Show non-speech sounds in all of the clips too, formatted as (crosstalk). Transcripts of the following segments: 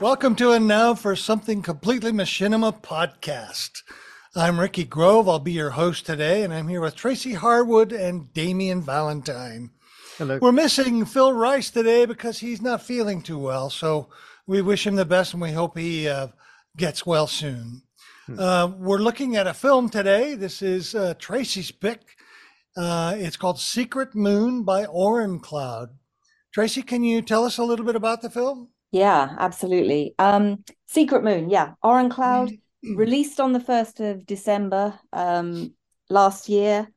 Welcome to and now for something completely machinima podcast. I'm Ricky Grove. I'll be your host today, and I'm here with Tracy Harwood and Damien Valentine. Hello. We're missing Phil Rice today because he's not feeling too well. So we wish him the best and we hope he uh, gets well soon. Uh, we're looking at a film today. This is uh, Tracy's pick. Uh, it's called Secret Moon by Oren Cloud. Tracy, can you tell us a little bit about the film? Yeah, absolutely. Um, Secret Moon, yeah. Oren Cloud released on the 1st of December um, last year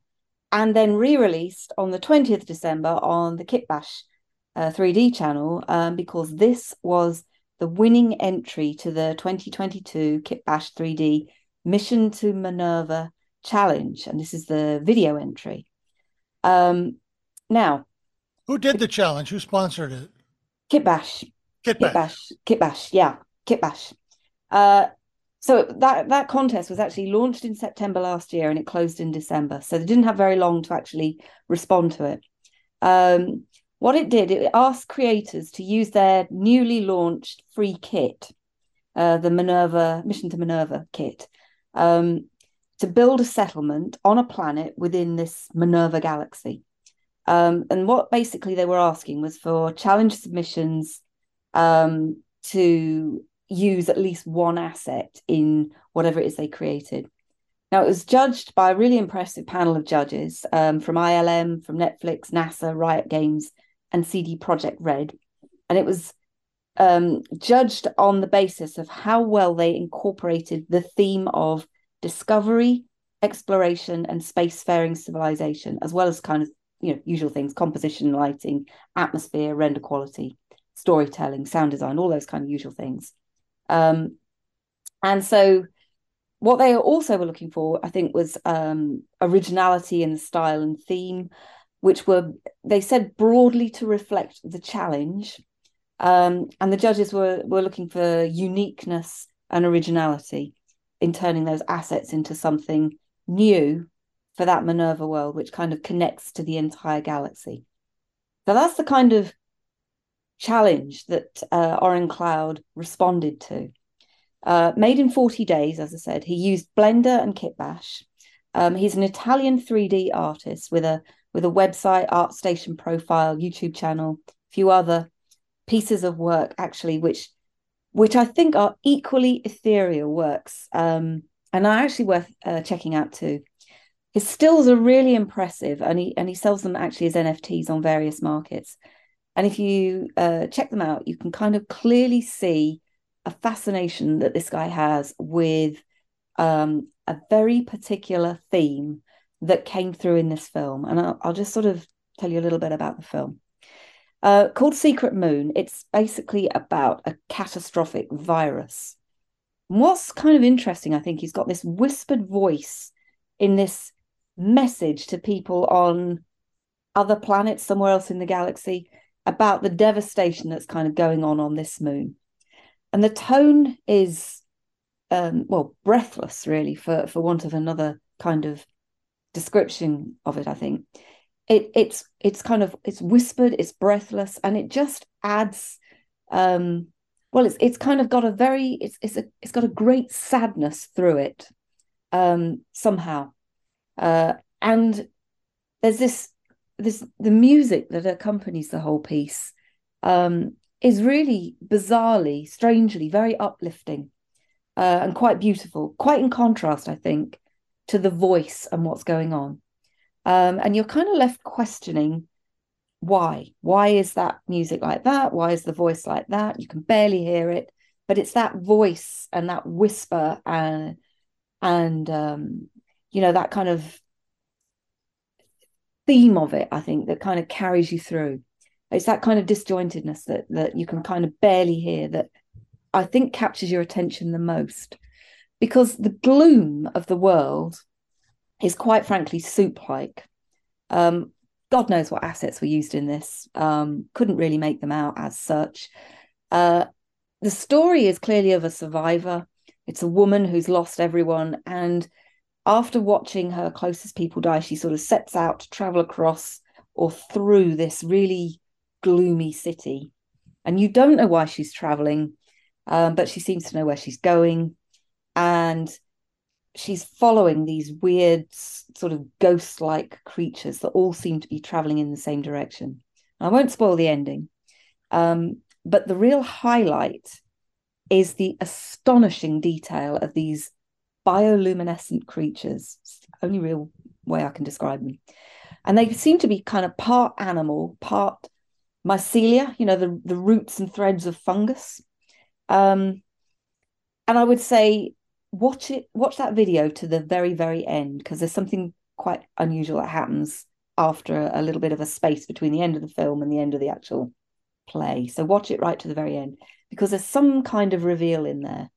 and then re-released on the 20th December on the Kitbash uh, 3D channel um, because this was the winning entry to the 2022 Kitbash 3D Mission to Minerva challenge and this is the video entry. Um, now, Who did the challenge? Who sponsored it? Kitbash Kitbash. Kitbash, yeah, Kitbash. Uh, so that that contest was actually launched in September last year and it closed in December. So they didn't have very long to actually respond to it. Um, what it did, it asked creators to use their newly launched free kit, uh, the Minerva Mission to Minerva kit, um, to build a settlement on a planet within this Minerva galaxy. Um, and what basically they were asking was for challenge submissions um, to use at least one asset in whatever it is they created. Now, it was judged by a really impressive panel of judges um, from ILM, from Netflix, NASA, Riot Games, and CD Projekt Red. And it was um, judged on the basis of how well they incorporated the theme of discovery, exploration, and spacefaring civilization, as well as kind of you know usual things: composition, lighting, atmosphere, render quality storytelling, sound design, all those kind of usual things. Um, and so, what they also were looking for, I think, was um, originality in the style and theme, which were they said broadly to reflect the challenge. Um, and the judges were were looking for uniqueness and originality in turning those assets into something new for that Minerva world, which kind of connects to the entire galaxy. So that's the kind of challenge that uh, Oren Cloud responded to. Uh, made in 40 days, as I said, he used Blender and Kitbash. Um, he's an Italian 3D artist with a with a website, ArtStation profile, YouTube channel, a few other pieces of work actually, which which I think are equally ethereal works, um, and are actually worth uh, checking out too. His stills are really impressive, and he and he sells them actually as NFTs on various markets. And if you uh, check them out, you can kind of clearly see a fascination that this guy has with um, a very particular theme that came through in this film. And I'll, I'll just sort of tell you a little bit about the film. Uh, called Secret Moon, it's basically about a catastrophic virus. And what's kind of interesting, I think, he's got this whispered voice in this message to people on other planets, somewhere else in the galaxy, about the devastation that's kind of going on on this moon. And the tone is, um, well, breathless, really, for, for want of another kind of description of it, I think. It, it's it's kind of it's whispered, it's breathless, and it just adds um well it's it's kind of got a very it's it's a it's got a great sadness through it um somehow uh and there's this this the music that accompanies the whole piece um, is really bizarrely, strangely, very uplifting uh, and quite beautiful, quite in contrast, I think, to the voice and what's going on. Um, and you're kind of left questioning why. Why is that music like that? Why is the voice like that? You can barely hear it, but it's that voice and that whisper and and um, you know that kind of theme of it, I think, that kind of carries you through. It's that kind of disjointedness that that you can kind of barely hear that I think captures your attention the most. Because the gloom of the world is quite frankly soup-like. Um, God knows what assets were used in this. Um, couldn't really make them out as such. Uh, the story is clearly of a survivor. It's a woman who's lost everyone and after watching her closest people die, she sort of sets out to travel across or through this really gloomy city. And you don't know why she's traveling. um, but she seems to know where she's going, and she's following these weird sort of ghost-like creatures that all seem to be traveling in the same direction. I won't spoil the ending, um, but the real highlight is the astonishing detail of these bioluminescent creatures. It's the only real way I can describe them. And they seem to be kind of part animal, part mycelia, you know, the, the roots and threads of fungus. Um, and I would say watch it, watch that video to the very, very end, because there's something quite unusual that happens after a little bit of a space between the end of the film and the end of the actual play. So watch it right to the very end because there's some kind of reveal in there.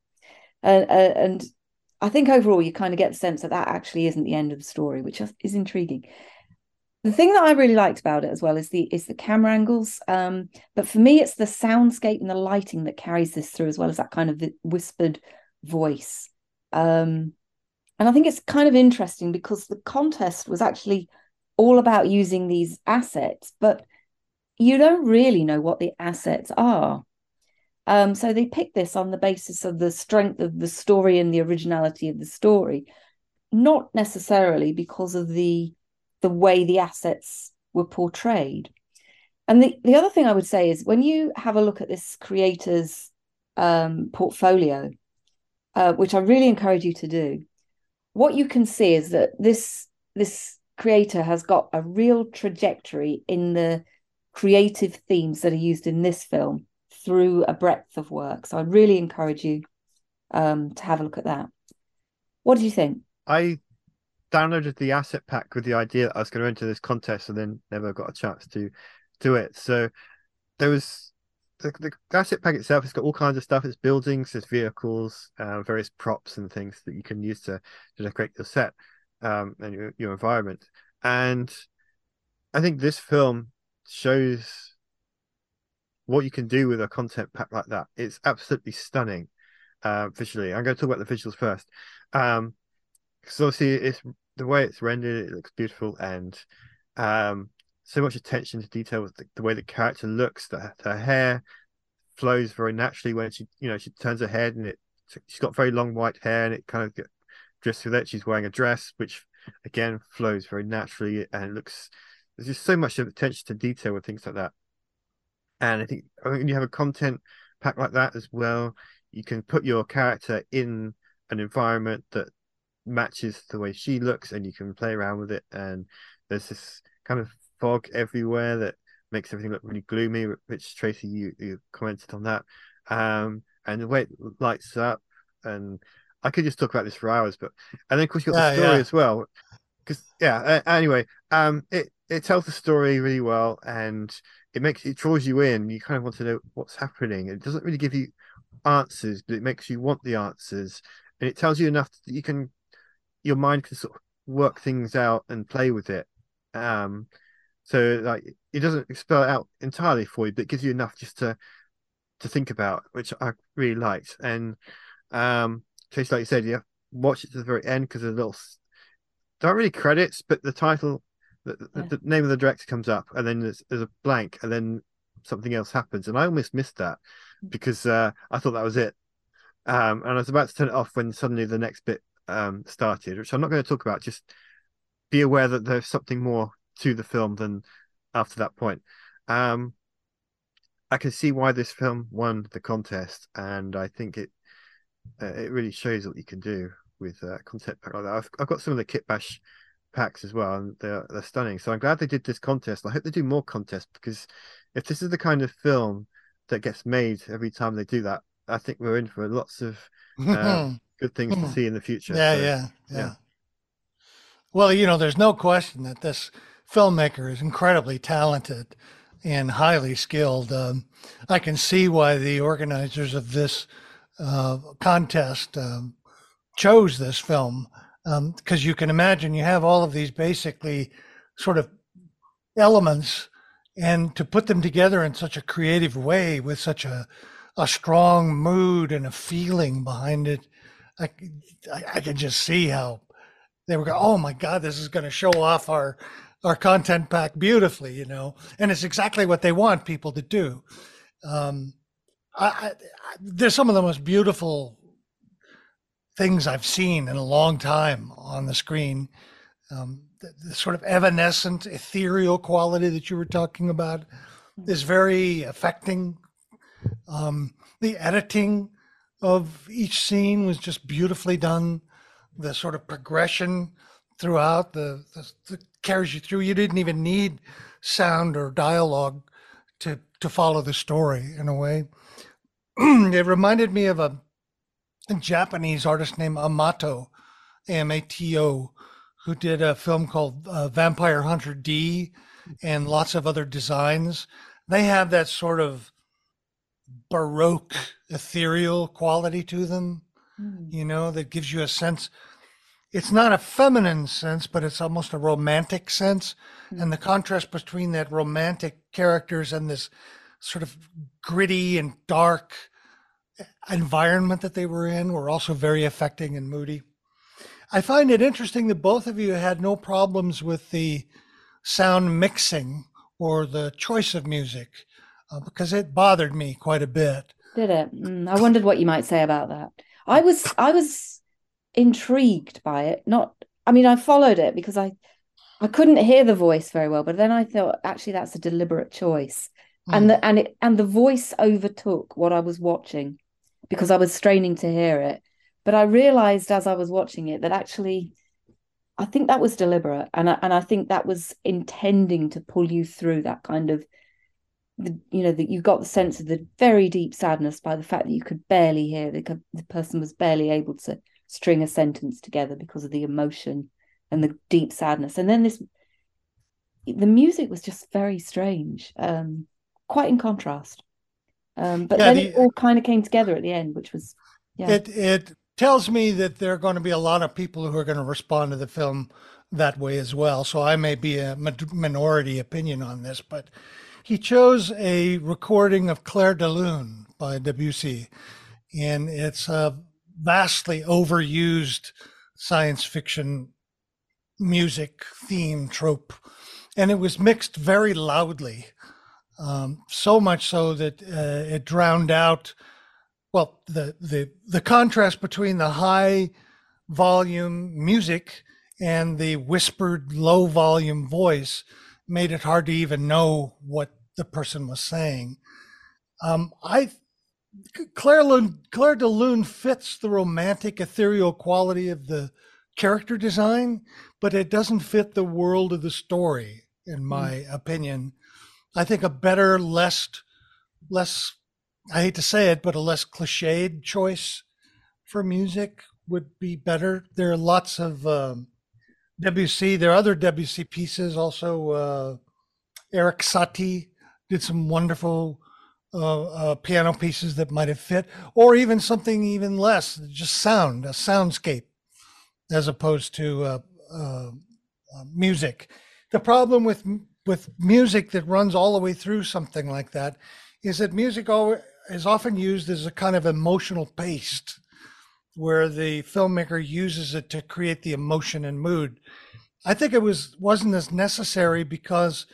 Uh, uh, and I think overall you kind of get the sense that that actually isn't the end of the story, which is intriguing. The thing that I really liked about it as well is the is the camera angles. Um, but for me, it's the soundscape and the lighting that carries this through, as well as that kind of whispered voice. Um, and I think it's kind of interesting because the contest was actually all about using these assets, but you don't really know what the assets are. Um, so they picked this on the basis of the strength of the story and the originality of the story, not necessarily because of the the way the assets were portrayed. And the, the other thing I would say is when you have a look at this creator's um, portfolio, uh, which I really encourage you to do, what you can see is that this this creator has got a real trajectory in the creative themes that are used in this film through a breadth of work. So I really encourage you um, to have a look at that. What do you think? I downloaded the asset pack with the idea that I was going to enter this contest and then never got a chance to do it. So there was the, the asset pack itself. It's got all kinds of stuff. It's buildings, it's vehicles, uh, various props and things that you can use to, to decorate your set um, and your, your environment. And I think this film shows what you can do with a content pack like that. It's absolutely stunning uh, visually. I'm going to talk about the visuals first. Um, because obviously it's the way it's rendered, it looks beautiful, and um, so much attention to detail with the, the way the character looks. That her hair flows very naturally when she, you know, she turns her head, and it she's got very long white hair, and it kind of get, drifts with it. She's wearing a dress, which again flows very naturally, and looks. There's just so much attention to detail with things like that. And I think when you have a content pack like that as well, you can put your character in an environment that matches the way she looks and you can play around with it and there's this kind of fog everywhere that makes everything look really gloomy which tracy you, you commented on that um and the way it lights up and i could just talk about this for hours but and then of course you got yeah, the story yeah. as well because yeah uh, anyway um it it tells the story really well and it makes it draws you in you kind of want to know what's happening it doesn't really give you answers but it makes you want the answers and it tells you enough that you can your mind can sort of work things out and play with it. Um, so like it doesn't spell it out entirely for you, but it gives you enough just to to think about, which I really liked. And um, Chase, like you said, yeah, watch it to the very end because there's a little aren't really credits, but the title, the, yeah. the, name of the director comes up, and then there's, there's a blank, and then something else happens, and I almost missed that because uh, I thought that was it. Um, and I was about to turn it off when suddenly the next bit um, started, which I'm not going to talk about. Just be aware that there's something more to the film than after that point. Um, I can see why this film won the contest, and I think it uh, it really shows what you can do with uh, content pack like that. I've, I've got some of the Kit Bash packs as well, and they're they're stunning. So I'm glad they did this contest. I hope they do more contests because if this is the kind of film that gets made every time they do that, I think we're in for lots of uh, (laughs) good things to see in the future. Yeah, so, yeah, yeah, yeah. Well, you know, there's no question that this filmmaker is incredibly talented and highly skilled. Um, I can see why the organizers of this uh, contest um, chose this film because um, you can imagine you have all of these basically sort of elements and to put them together in such a creative way with such a a strong mood and a feeling behind it I, I can just see how they were going, oh my God, this is going to show off our, our content pack beautifully, you know, and it's exactly what they want people to do. Um, I, I, they're some of the most beautiful things I've seen in a long time on the screen. Um, the, the, sort of evanescent, ethereal quality that you were talking about is very affecting. Um, the editing of each scene was just beautifully done. The sort of progression throughout the, the, the carries you through. You didn't even need sound or dialogue to to follow the story in a way. (clears throat) it reminded me of a, a Japanese artist named Amato, A M A T O, who did a film called uh, Vampire Hunter D and lots of other designs. They have that sort of baroque, ethereal quality to them, mm. you know, that gives you a sense. It's not a feminine sense, but it's almost a romantic sense. Mm. And the contrast between that romantic characters and this sort of gritty and dark environment that they were in were also very affecting and moody. I find it interesting that both of you had no problems with the sound mixing or the choice of music uh, because it bothered me quite a bit. Did it? Mm, I wondered what you might say about that. I was I was intrigued by it. Not, I mean, I followed it because I I couldn't hear the voice very well, but then I thought actually that's a deliberate choice, mm. and the and it and the voice overtook what I was watching because I was straining to hear it. But I realized as I was watching it that actually I think that was deliberate. And I, and I think that was intending to pull you through that kind of the, you know that you got the sense of the very deep sadness by the fact that you could barely hear the, the person was barely able to string a sentence together because of the emotion and the deep sadness. And then this the music was just very strange um quite in contrast um but yeah, then the, it all kind of came together at the end which was yeah. It it tells me that there are going to be a lot of people who are going to respond to the film that way as well. So i may be a minority opinion on this but he chose a recording of Clair de Lune by Debussy, and it's a vastly overused science fiction music theme trope, and it was mixed very loudly, um, so much so that uh, it drowned out. Well, the the the contrast between the high volume music and the whispered low volume voice made it hard to even know what the person was saying. Um, I Clair Lune, Clair de Lune fits the romantic, ethereal quality of the character design, but it doesn't fit the world of the story, in hmm. my mm. opinion. I think a better, less, less, I hate to say it, but a less cliched choice for music would be better. There are lots of um. There are other Debussy pieces, also uh, Erik Satie did some wonderful uh, uh, piano pieces that might have fit, or even something even less, just sound, a soundscape, as opposed to uh, uh, uh music. The problem with with music that runs all the way through something like that is that music is often used as a kind of emotional paste, where the filmmaker uses it to create the emotion and mood. I think it was wasn't as necessary because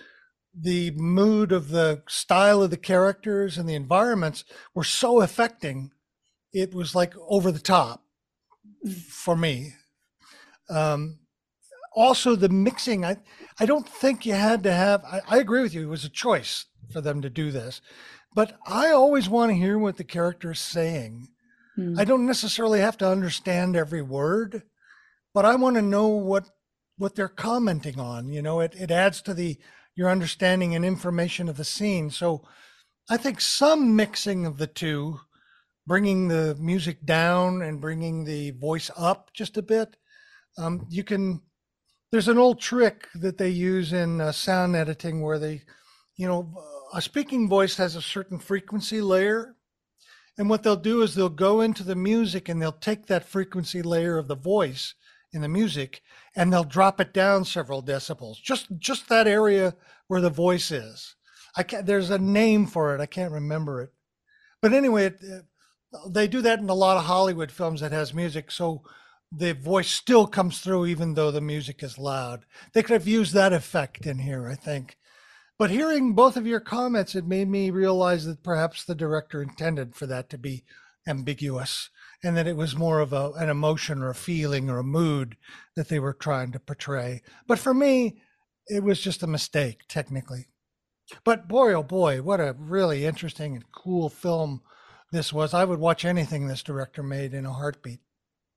the mood of the style of the characters and the environments were so affecting it was like over the top for me um, also the mixing i i don't think you had to have I, I agree with you it was a choice for them to do this but i always want to hear what the character is saying hmm. i don't necessarily have to understand every word but i want to know what what they're commenting on you know it, it adds to the your understanding and information of the scene. So I think some mixing of the two, bringing the music down and bringing the voice up just a bit, um, you can. There's an old trick that they use in uh, sound editing where they, you know, a speaking voice has a certain frequency layer. And what they'll do is they'll go into the music and they'll take that frequency layer of the voice in the music and they'll drop it down several decibels just just that area where the voice is i can't there's a name for it i can't remember it but anyway it, they do that in a lot of hollywood films that has music so the voice still comes through even though the music is loud they could have used that effect in here i think But hearing both of your comments, it made me realize that perhaps the director intended for that to be ambiguous and that it was more of a, an emotion or a feeling or a mood that they were trying to portray. But for me, it was just a mistake, technically. But boy, oh boy, what a really interesting and cool film this was. I would watch anything this director made in a heartbeat.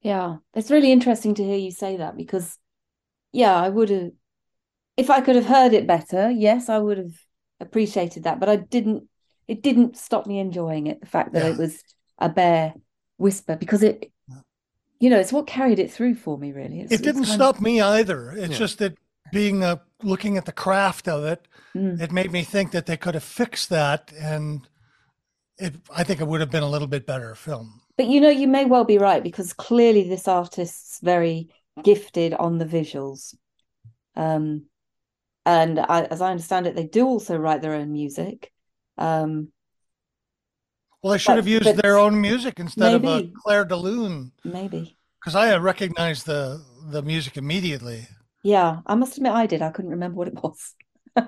Yeah, it's really interesting to hear you say that because, yeah, I would have, if I could have heard it better, yes, I would have appreciated that. But I didn't, it didn't stop me enjoying it. The fact that Yeah. it was a bare whisper because it, you know, it's what carried it through for me, really. It's, It didn't kind of- stop me either. It's Yeah. just that being uh, looking at the craft of it, Mm. it made me think that they could have fixed that, and it. I think it would have been a little bit better film. But you know, you may well be right because clearly this artist's very gifted on the visuals. Um, and I, as I understand it, they do also write their own music. Um, Well, they should But- have used but their own music instead of uh, maybe. Clair de Lune, maybe. because I recognized the the music immediately. Yeah, I must admit I did. I couldn't remember what it was.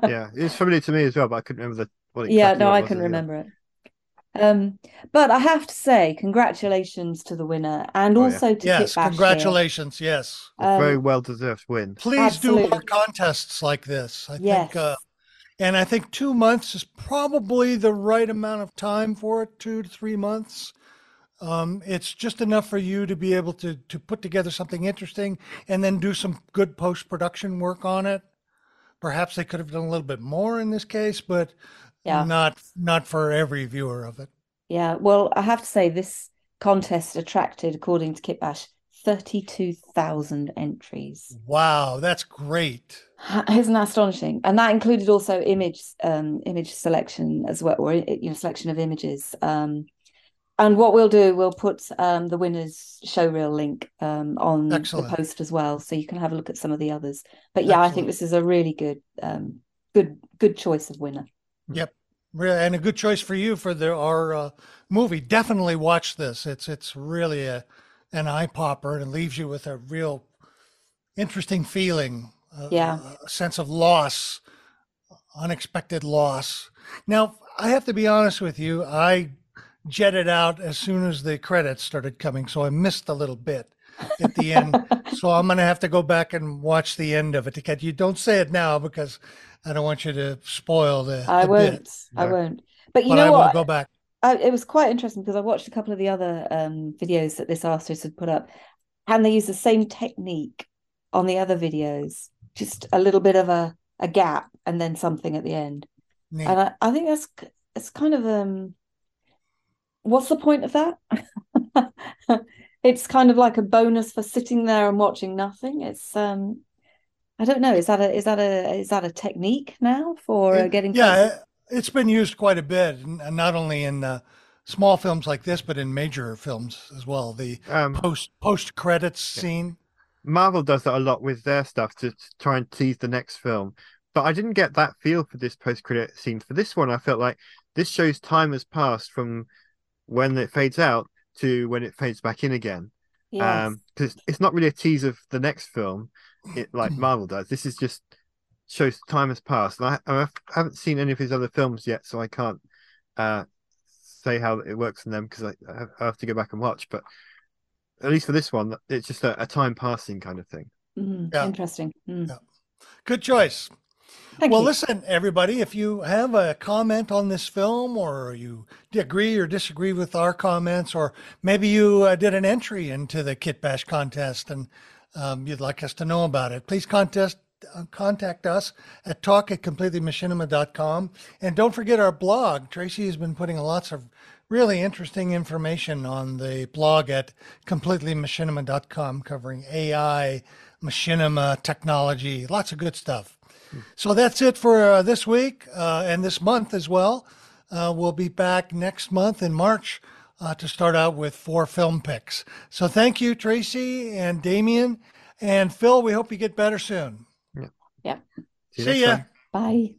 yeah, it's familiar to me as well, but I couldn't remember the what (laughs) Yeah, no, I couldn't at the remember it. Um, but I have to say, congratulations to the winner and Oh, yeah. also to Yes, Kit Bash here. congratulations. Yes, A very Um, well deserved win. please do more contests like this. I Yes. think, uh, and I think two months is probably the right amount of time for it. Two to three months. Um, it's just enough for you to be able to to put together something interesting and then do some good post production work on it. Perhaps they could have done a little bit more in this case, but Yeah. not not for every viewer of it. Yeah, well, I have to say this contest attracted, according to Kitbash, 32,000 entries. Wow, that's great. Isn't that astonishing? And that included also image um image selection as well, or you know, selection of images. Um and what we'll do, we'll put um the winner's showreel link um on Excellent. the post as well, so you can have a look at some of the others. But yeah, I think this is a really good um good good choice of winner. Really, and a good choice for you for the our uh, movie. Definitely watch this. It's it's really a an eye popper and it leaves you with a real interesting feeling. A, Yeah. a sense of loss, unexpected loss. Now, I have to be honest with you. I jetted out as soon as the credits started coming, so I missed a little bit at the end. so I'm going to have to go back and watch the end of it to get you. Don't say it now because I don't want you to spoil the. I the won't. bit. I won't. But you but know I will what? go back. I, it was quite interesting because I watched a couple of the other um, videos that this artist had put up, and they use the same technique on the other videos, just a little bit of a, a gap and then something at the end. And I, I think that's it's kind of um, what's the point of that? (laughs) It's kind of like a bonus for sitting there and watching nothing. It's um, I don't know. Is that a is that a is that a technique now for uh, getting yeah, closer? it- it's been used quite a bit, and and not only in uh, small films like this, but in major films as well. The Um, post post credits scene. Marvel does that a lot with their stuff to, to try and tease the next film. But I didn't get that feel for this post credit scene. For this one, I felt like this shows time has passed from when it fades out to when it fades back in again. Yes. because it's not really a tease of the next film, it like Marvel does. This is just shows time has passed. And I, I haven't seen any of his other films yet, so I can't uh, say how it works in them because I, I have- to go back and watch. But at least for this one, it's just a, a time passing kind of thing. Mm, Yeah. interesting. Mm. Yeah. Good choice. Thank well, you. listen, everybody, if you have a comment on this film or you agree or disagree with our comments, or maybe you uh, did an entry into the Kit Bash contest and um, you'd like us to know about it, please contest, uh, contact us at talk at completelymachinima.com. And don't forget our blog. Tracy has been putting lots of really interesting information on the blog at completelymachinima.com covering AI, machinima, technology, lots of good stuff. So that's it for uh, this week uh, and this month as well. Uh, we'll be back next month in March uh, to start out with four film picks. So thank you, Tracy and Damien and Phil. We hope you get better soon. Yeah. See See ya. time. Bye.